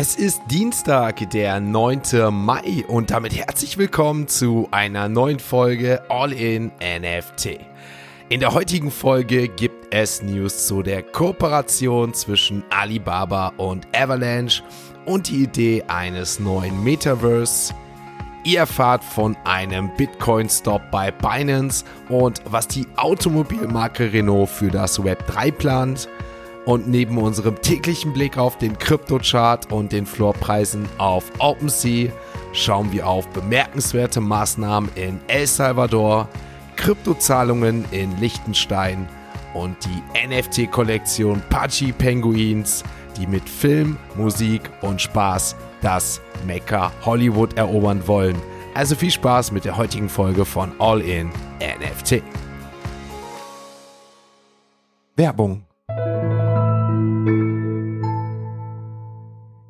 Es ist Dienstag, der 9. Mai und damit herzlich willkommen zu einer neuen Folge All in NFT. In der heutigen Folge gibt es News zu der Kooperation zwischen Alibaba und Avalanche und die Idee eines neuen Metaverse. Ihr erfahrt von einem Bitcoin-Stop bei Binance und was die Automobilmarke Renault für das Web 3 plant. Und neben unserem täglichen Blick auf den Kryptochart und den Floorpreisen auf OpenSea schauen wir auf bemerkenswerte Maßnahmen in El Salvador, Kryptozahlungen in Liechtenstein und die NFT-Kollektion Pachi Penguins, die mit Film, Musik und Spaß das Mekka Hollywood erobern wollen. Also viel Spaß mit der heutigen Folge von All In NFT. Werbung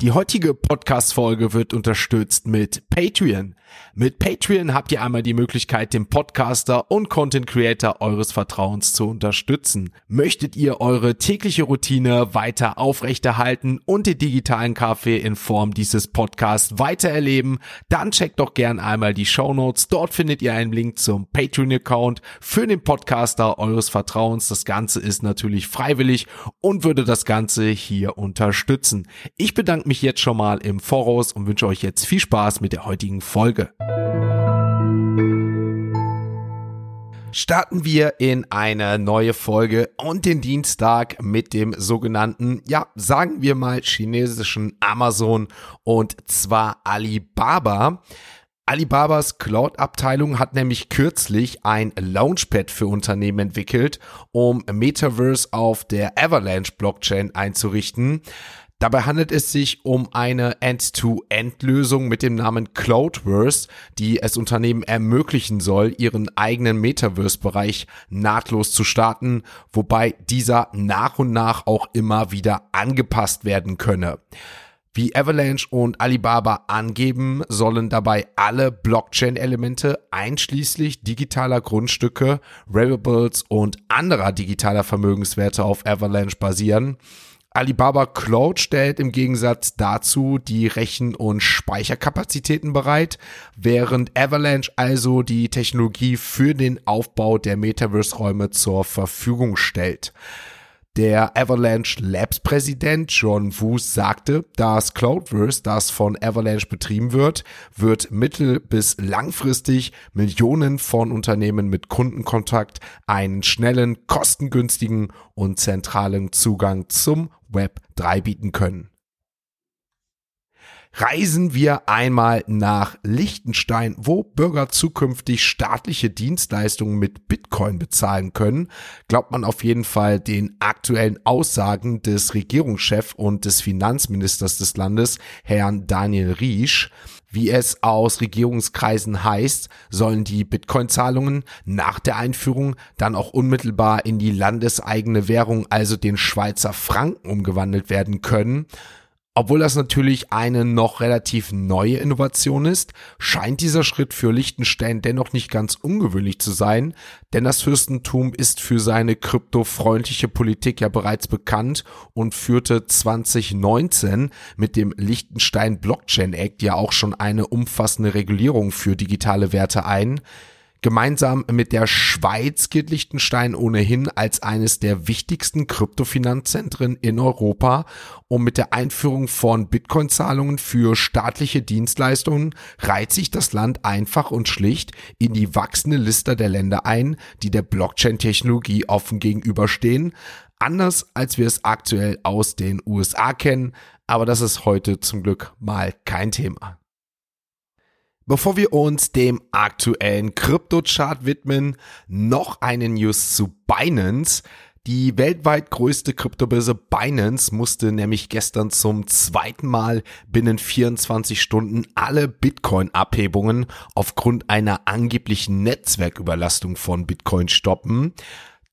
Die heutige Podcast-Folge wird unterstützt mit Patreon. Mit Patreon habt ihr einmal die Möglichkeit, den Podcaster und Content Creator eures Vertrauens zu unterstützen. Möchtet ihr eure tägliche Routine weiter aufrechterhalten und den digitalen Kaffee in Form dieses Podcasts weiter erleben, dann checkt doch gern einmal die Show Notes. Dort findet ihr einen Link zum Patreon-Account für den Podcaster eures Vertrauens. Das Ganze ist natürlich freiwillig und würde das Ganze hier unterstützen. Ich bedanke mich jetzt schon mal im Voraus und wünsche euch jetzt viel Spaß mit der heutigen Folge. Starten wir in eine neue Folge und den Dienstag mit dem sogenannten, ja, sagen wir mal chinesischen Amazon und zwar Alibaba. Alibabas Cloud-Abteilung hat nämlich kürzlich ein Launchpad für Unternehmen entwickelt, um Metaverse auf der Avalanche-Blockchain einzurichten. Dabei handelt es sich um eine End-to-End-Lösung mit dem Namen Cloudverse, die es Unternehmen ermöglichen soll, ihren eigenen Metaverse-Bereich nahtlos zu starten, wobei dieser nach und nach auch immer wieder angepasst werden könne. Wie Avalanche und Alibaba angeben, sollen dabei alle Blockchain-Elemente einschließlich digitaler Grundstücke, Ravables und anderer digitaler Vermögenswerte auf Avalanche basieren. Alibaba Cloud stellt im Gegensatz dazu die Rechen- und Speicherkapazitäten bereit, während Avalanche also die Technologie für den Aufbau der Metaverse-Räume zur Verfügung stellt. Der Avalanche Labs Präsident John Wu sagte, das Cloudverse, das von Avalanche betrieben wird, wird mittel- bis langfristig Millionen von Unternehmen mit Kundenkontakt einen schnellen, kostengünstigen und zentralen Zugang zum Web 3 bieten können reisen wir einmal nach Liechtenstein, wo Bürger zukünftig staatliche Dienstleistungen mit Bitcoin bezahlen können, glaubt man auf jeden Fall den aktuellen Aussagen des Regierungschefs und des Finanzministers des Landes, Herrn Daniel Riesch. Wie es aus Regierungskreisen heißt, sollen die Bitcoin-Zahlungen nach der Einführung dann auch unmittelbar in die landeseigene Währung, also den Schweizer Franken, umgewandelt werden können. Obwohl das natürlich eine noch relativ neue Innovation ist, scheint dieser Schritt für Liechtenstein dennoch nicht ganz ungewöhnlich zu sein, denn das Fürstentum ist für seine kryptofreundliche Politik ja bereits bekannt und führte 2019 mit dem Liechtenstein Blockchain Act ja auch schon eine umfassende Regulierung für digitale Werte ein. Gemeinsam mit der Schweiz gilt Liechtenstein ohnehin als eines der wichtigsten Kryptofinanzzentren in Europa und mit der Einführung von Bitcoin-Zahlungen für staatliche Dienstleistungen reiht sich das Land einfach und schlicht in die wachsende Liste der Länder ein, die der Blockchain-Technologie offen gegenüberstehen, anders als wir es aktuell aus den USA kennen, aber das ist heute zum Glück mal kein Thema. Bevor wir uns dem aktuellen Kryptochart widmen, noch eine News zu Binance. Die weltweit größte Kryptobörse Binance musste nämlich gestern zum zweiten Mal binnen 24 Stunden alle Bitcoin-Abhebungen aufgrund einer angeblichen Netzwerküberlastung von Bitcoin stoppen.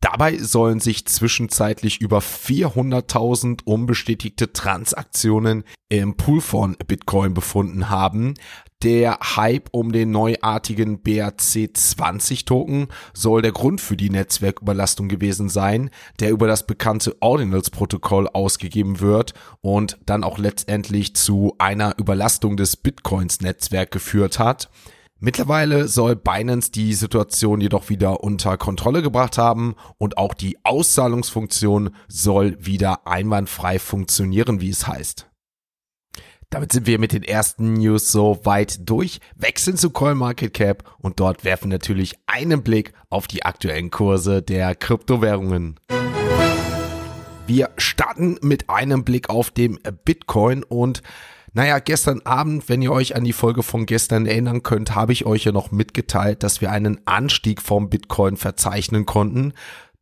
Dabei sollen sich zwischenzeitlich über 400.000 unbestätigte Transaktionen im Pool von Bitcoin befunden haben. Der Hype um den neuartigen BRC20 Token soll der Grund für die Netzwerküberlastung gewesen sein, der über das bekannte Ordinals Protokoll ausgegeben wird und dann auch letztendlich zu einer Überlastung des Bitcoins Netzwerk geführt hat. Mittlerweile soll Binance die Situation jedoch wieder unter Kontrolle gebracht haben und auch die Auszahlungsfunktion soll wieder einwandfrei funktionieren, wie es heißt. Damit sind wir mit den ersten News so weit durch, wechseln zu CoinMarketCap und dort werfen natürlich einen Blick auf die aktuellen Kurse der Kryptowährungen. Wir starten mit einem Blick auf den Bitcoin und naja, gestern Abend, wenn ihr euch an die Folge von gestern erinnern könnt, habe ich euch ja noch mitgeteilt, dass wir einen Anstieg vom Bitcoin verzeichnen konnten.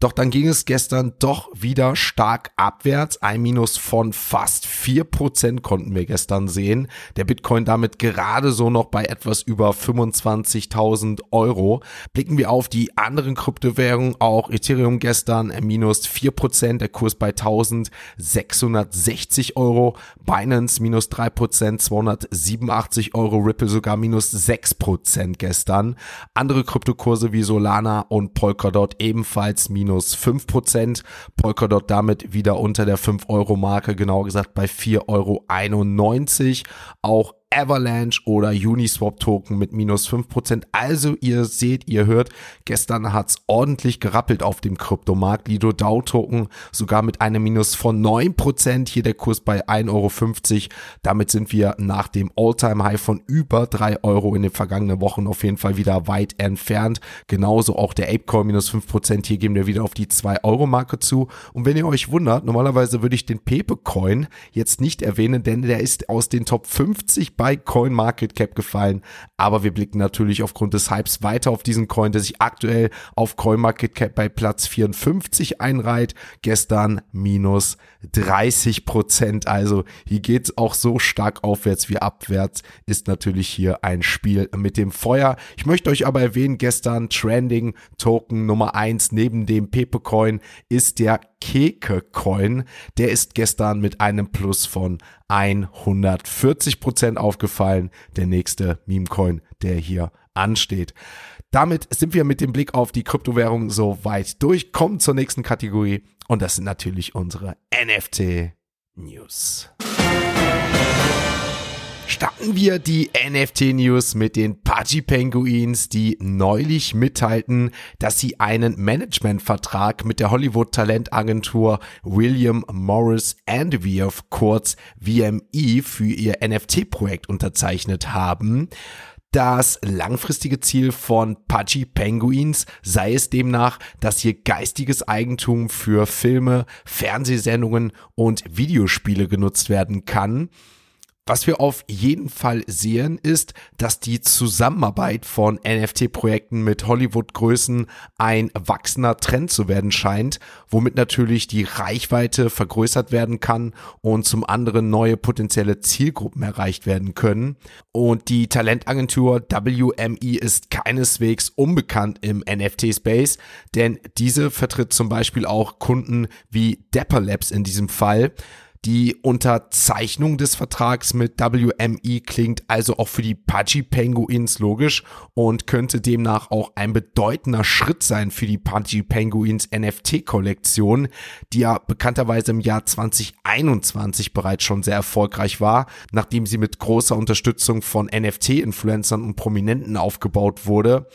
Doch dann ging es gestern doch wieder stark abwärts. Ein Minus von fast vier Prozent konnten wir gestern sehen. Der Bitcoin damit gerade so noch bei etwas über 25.000 Euro. Blicken wir auf die anderen Kryptowährungen, auch Ethereum gestern minus vier Prozent, der Kurs bei 1660 Euro. Binance minus drei Prozent, 287 Euro. Ripple sogar minus sechs Prozent gestern. Andere Kryptokurse wie Solana und Polkadot ebenfalls minus minus 5%. Polkadot damit wieder unter der 5-Euro-Marke, genauer gesagt bei 4,91 Euro. Auch Avalanche oder Uniswap Token mit minus 5%. Also ihr seht, ihr hört, gestern hat's ordentlich gerappelt auf dem Kryptomarkt. Lido DAO Token sogar mit einem Minus von 9%. Hier der Kurs bei 1,50 Euro. Damit sind wir nach dem Alltime High von über 3 Euro in den vergangenen Wochen auf jeden Fall wieder weit entfernt. Genauso auch der Apecoin minus 5%. Hier gehen wir wieder auf die 2 Euro Marke zu. Und wenn ihr euch wundert, normalerweise würde ich den Pepe Coin jetzt nicht erwähnen, denn der ist aus den Top 50 bei bei CoinMarketCap gefallen. Aber wir blicken natürlich aufgrund des Hypes weiter auf diesen Coin, der sich aktuell auf CoinMarketCap bei Platz 54 einreiht. Gestern minus 30 Prozent. Also hier geht es auch so stark aufwärts wie abwärts. Ist natürlich hier ein Spiel mit dem Feuer. Ich möchte euch aber erwähnen, gestern Trending Token Nummer eins neben dem Pepe Coin ist der Keke Coin. Der ist gestern mit einem Plus von 140 Prozent aufgefallen. Der nächste Meme Coin, der hier ansteht. Damit sind wir mit dem Blick auf die Kryptowährung so weit durch. Kommen zur nächsten Kategorie und das sind natürlich unsere NFT News. Starten wir die NFT-News mit den Pudgy Penguins, die neulich mitteilten, dass sie einen Managementvertrag mit der Hollywood-Talentagentur William Morris Andviev, kurz VME, für ihr NFT-Projekt unterzeichnet haben. Das langfristige Ziel von Pudgy Penguins sei es demnach, dass hier geistiges Eigentum für Filme, Fernsehsendungen und Videospiele genutzt werden kann. Was wir auf jeden Fall sehen, ist, dass die Zusammenarbeit von NFT-Projekten mit Hollywood-Größen ein wachsender Trend zu werden scheint, womit natürlich die Reichweite vergrößert werden kann und zum anderen neue potenzielle Zielgruppen erreicht werden können. Und die Talentagentur WME ist keineswegs unbekannt im NFT-Space, denn diese vertritt zum Beispiel auch Kunden wie Dapper Labs in diesem Fall. Die Unterzeichnung des Vertrags mit WME klingt also auch für die Pudgy Penguins logisch und könnte demnach auch ein bedeutender Schritt sein für die Pudgy Penguins NFT-Kollektion, die ja bekannterweise im Jahr 2021 bereits schon sehr erfolgreich war, nachdem sie mit großer Unterstützung von NFT-Influencern und Prominenten aufgebaut wurde.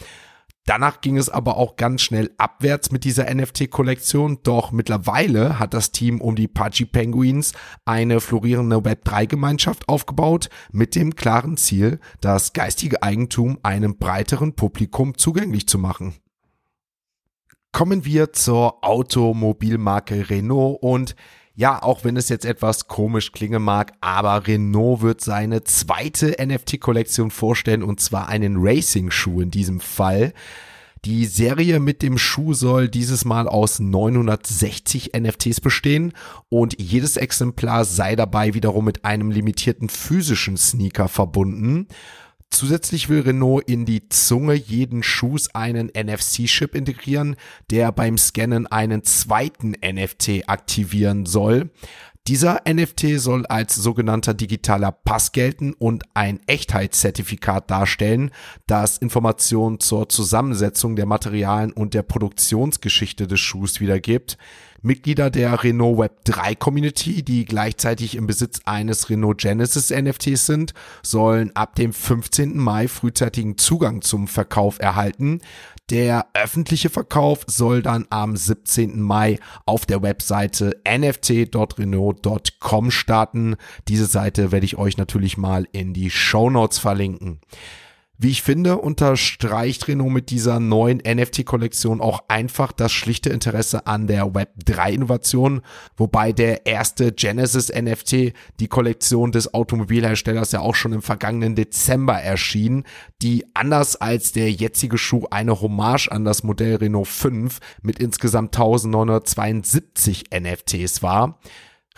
Danach ging es aber auch ganz schnell abwärts mit dieser NFT-Kollektion, doch mittlerweile hat das Team um die Pudgy Penguins eine florierende Web3-Gemeinschaft aufgebaut mit dem klaren Ziel, das geistige Eigentum einem breiteren Publikum zugänglich zu machen. Kommen wir zur Automobilmarke Renault und ja, auch wenn es jetzt etwas komisch klingen mag, aber Renault wird seine zweite NFT-Kollektion vorstellen und zwar einen Racing-Schuh in diesem Fall. Die Serie mit dem Schuh soll dieses Mal aus 960 NFTs bestehen und jedes Exemplar sei dabei wiederum mit einem limitierten physischen Sneaker verbunden. Zusätzlich will Renault in die Zunge jeden Schuhs einen NFC-Chip integrieren, der beim Scannen einen zweiten NFT aktivieren soll. Dieser NFT soll als sogenannter digitaler Pass gelten und ein Echtheitszertifikat darstellen, das Informationen zur Zusammensetzung der Materialien und der Produktionsgeschichte des Schuhs wiedergibt. Mitglieder der Renault Web 3 Community, die gleichzeitig im Besitz eines Renault Genesis NFTs sind, sollen ab dem 15. Mai frühzeitigen Zugang zum Verkauf erhalten. Der öffentliche Verkauf soll dann am 17. Mai auf der Webseite nft.renault.com starten. Diese Seite werde ich euch natürlich mal in die Show Notes verlinken. Wie ich finde, unterstreicht Renault mit dieser neuen NFT-Kollektion auch einfach das schlichte Interesse an der Web3-Innovation, wobei der erste Genesis NFT, die Kollektion des Automobilherstellers, ja auch schon im vergangenen Dezember erschien, die anders als der jetzige Schuh eine Hommage an das Modell Renault 5 mit insgesamt 1972 NFTs war.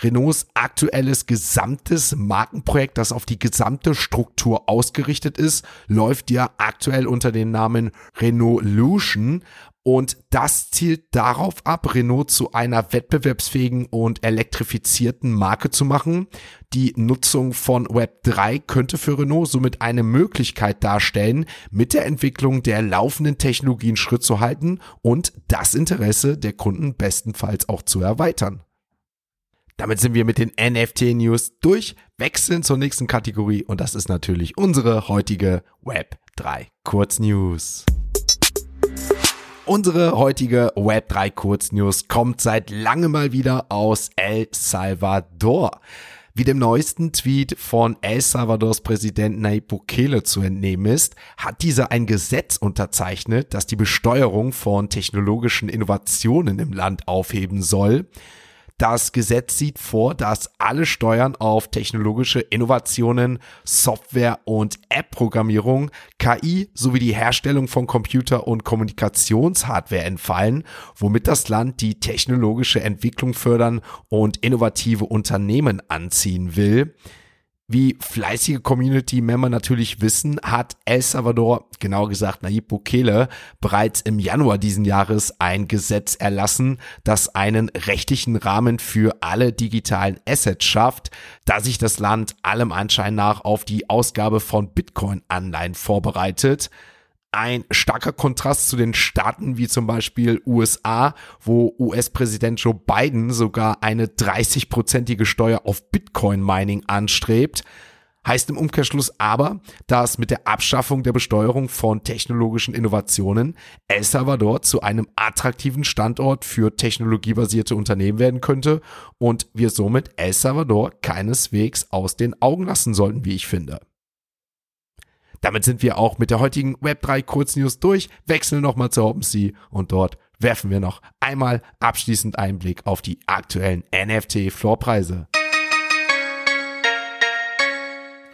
Renaults aktuelles gesamtes Markenprojekt, das auf die gesamte Struktur ausgerichtet ist, läuft ja aktuell unter dem Namen Renault Lution und das zielt darauf ab, Renault zu einer wettbewerbsfähigen und elektrifizierten Marke zu machen. Die Nutzung von Web 3 könnte für Renault somit eine Möglichkeit darstellen, mit der Entwicklung der laufenden Technologien Schritt zu halten und das Interesse der Kunden bestenfalls auch zu erweitern. Damit sind wir mit den NFT-News durch, wechseln zur nächsten Kategorie und das ist natürlich unsere heutige Web 3 Kurznews. Unsere heutige Web 3 Kurznews kommt seit langem mal wieder aus El Salvador. Wie dem neuesten Tweet von El Salvadors Präsident Nayib Bukele zu entnehmen ist, hat dieser ein Gesetz unterzeichnet, das die Besteuerung von technologischen Innovationen im Land aufheben soll. Das Gesetz sieht vor, dass alle Steuern auf technologische Innovationen, Software und App-Programmierung, KI sowie die Herstellung von Computer- und Kommunikationshardware entfallen, womit das Land die technologische Entwicklung fördern und innovative Unternehmen anziehen will. Wie fleißige Community-Member natürlich wissen, hat. El Salvador, genauer gesagt Nayib Bukele, bereits im Januar diesen Jahres ein Gesetz erlassen, das einen rechtlichen Rahmen für alle digitalen Assets schafft, da sich das Land allem Anschein nach auf die Ausgabe von Bitcoin-Anleihen vorbereitet ein starker Kontrast zu den Staaten wie zum Beispiel USA, wo US-Präsident Joe Biden sogar eine 30-prozentige Steuer auf Bitcoin-Mining anstrebt. Heißt im Umkehrschluss aber, dass mit der Abschaffung der Besteuerung von technologischen Innovationen El Salvador zu einem attraktiven Standort für technologiebasierte Unternehmen werden könnte und wir somit El Salvador keineswegs aus den Augen lassen sollten, wie ich finde. Damit sind wir auch mit der heutigen Web3 Kurznews durch, wechseln nochmal zur OpenSea und dort werfen wir noch einmal abschließend einen Blick auf die aktuellen NFT-Floorpreise.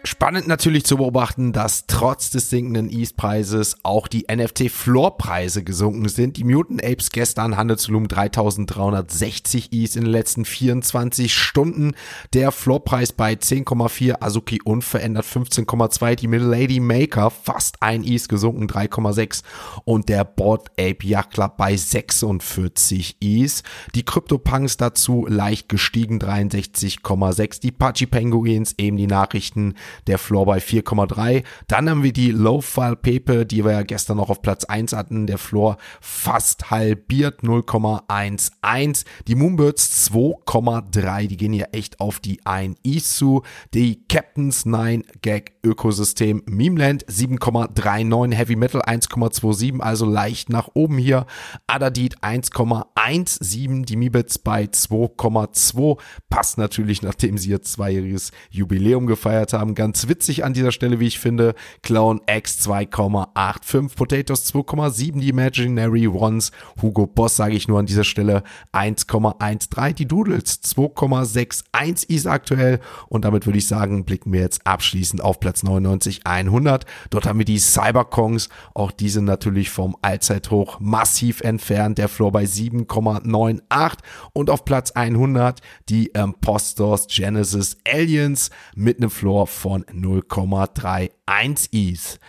Spannend natürlich zu beobachten, dass trotz des sinkenden ETH-Preises auch die NFT-Floor-Preise gesunken sind. Die Mutant Apes gestern Handelsvolumen 3360 ETH in den letzten 24 Stunden. Der Floorpreis bei 10,4, Azuki unverändert 15,2. Die Middle Lady Maker fast ein ETH gesunken 3,6 und der Board Ape Yacht Club bei 46 ETH. Die CryptoPunks dazu leicht gestiegen 63,6. Die Pachi Penguins eben die Nachrichten der Floor bei 4,3. Dann haben wir die Low-File Pepe, die wir ja gestern noch auf Platz 1 hatten, der Floor fast halbiert 0,11. Die Moonbirds 2,3, die gehen ja echt auf die 1 ISU. Die Captains 9 Gag Ökosystem Memeland 7,39, Heavy Metal 1,27, also leicht nach oben hier. Adadit 1,17, die Mibits bei 2,2. Passt natürlich, nachdem sie ihr zweijähriges Jubiläum gefeiert haben ganz witzig an dieser Stelle, wie ich finde. Clown X 2,85, Potatoes 2,7, die Imaginary Ones, Hugo Boss sage ich nur an dieser Stelle 1,13, die Doodles 2,61 ist aktuell und damit würde ich sagen, blicken wir jetzt abschließend auf Platz Platz 99 100. Dort haben wir die Cyberkongs, auch diese natürlich vom Allzeithoch massiv entfernt, der Floor bei 7,98 und auf Platz 100 die Impostors Genesis Aliens mit einem Floor von 0,31 ETH.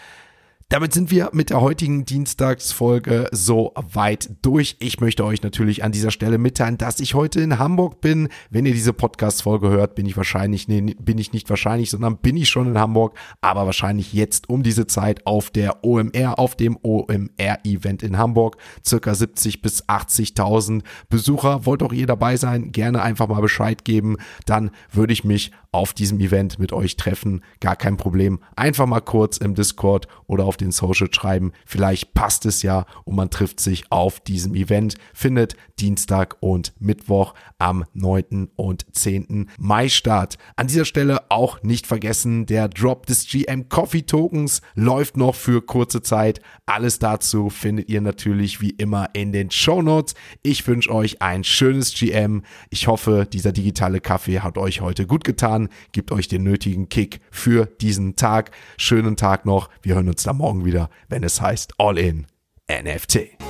Damit sind wir mit der heutigen Dienstagsfolge so weit durch. Ich möchte euch natürlich an dieser Stelle mitteilen, dass ich heute in Hamburg bin. Wenn ihr diese Podcast-Folge hört, bin ich wahrscheinlich, nee, bin ich nicht wahrscheinlich, sondern bin ich schon in Hamburg, aber wahrscheinlich jetzt um diese Zeit auf der OMR, auf dem OMR-Event in Hamburg. Circa 70 bis 80.000 Besucher. Wollt auch ihr dabei sein? Gerne einfach mal Bescheid geben. Dann würde ich mich auf diesem Event mit euch treffen. Gar kein Problem. Einfach mal kurz im Discord oder auf den Social schreiben. Vielleicht passt es ja und man trifft sich auf diesem Event. Findet Dienstag und Mittwoch am 9. und 10. Mai statt. An dieser Stelle auch nicht vergessen, der Drop des GM Coffee Tokens läuft noch für kurze Zeit. Alles dazu findet ihr natürlich wie immer in den Show Notes. Ich wünsche euch ein schönes GM. Ich hoffe, dieser digitale Kaffee hat euch heute gut getan, gibt euch den nötigen Kick für diesen Tag. Schönen Tag noch. Wir hören uns da morgen morgen wieder, wenn es heißt All in NFT.